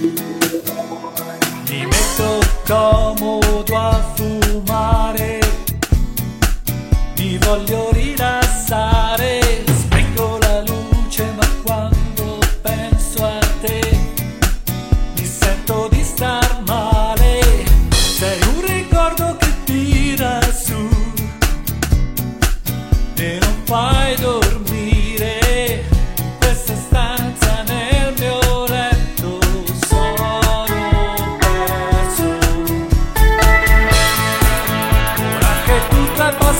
你没走到某段。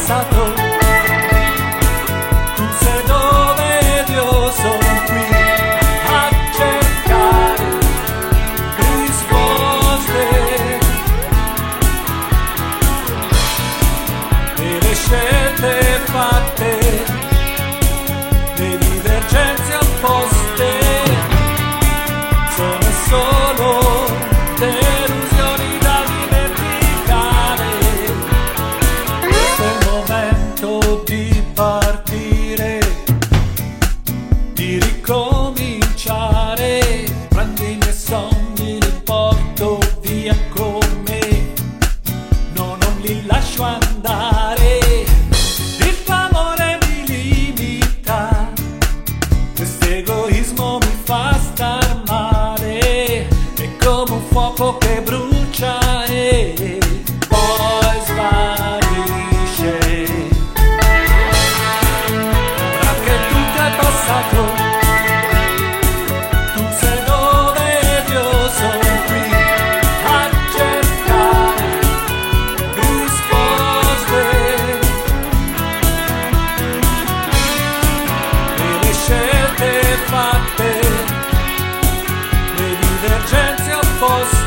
Ta cominciare Prendi i miei sogni, li porto via con me. No, non li lascio andare. Il tuo amore mi limita, questo egoismo mi fa star male. È come un fuoco che brucia. Eh, for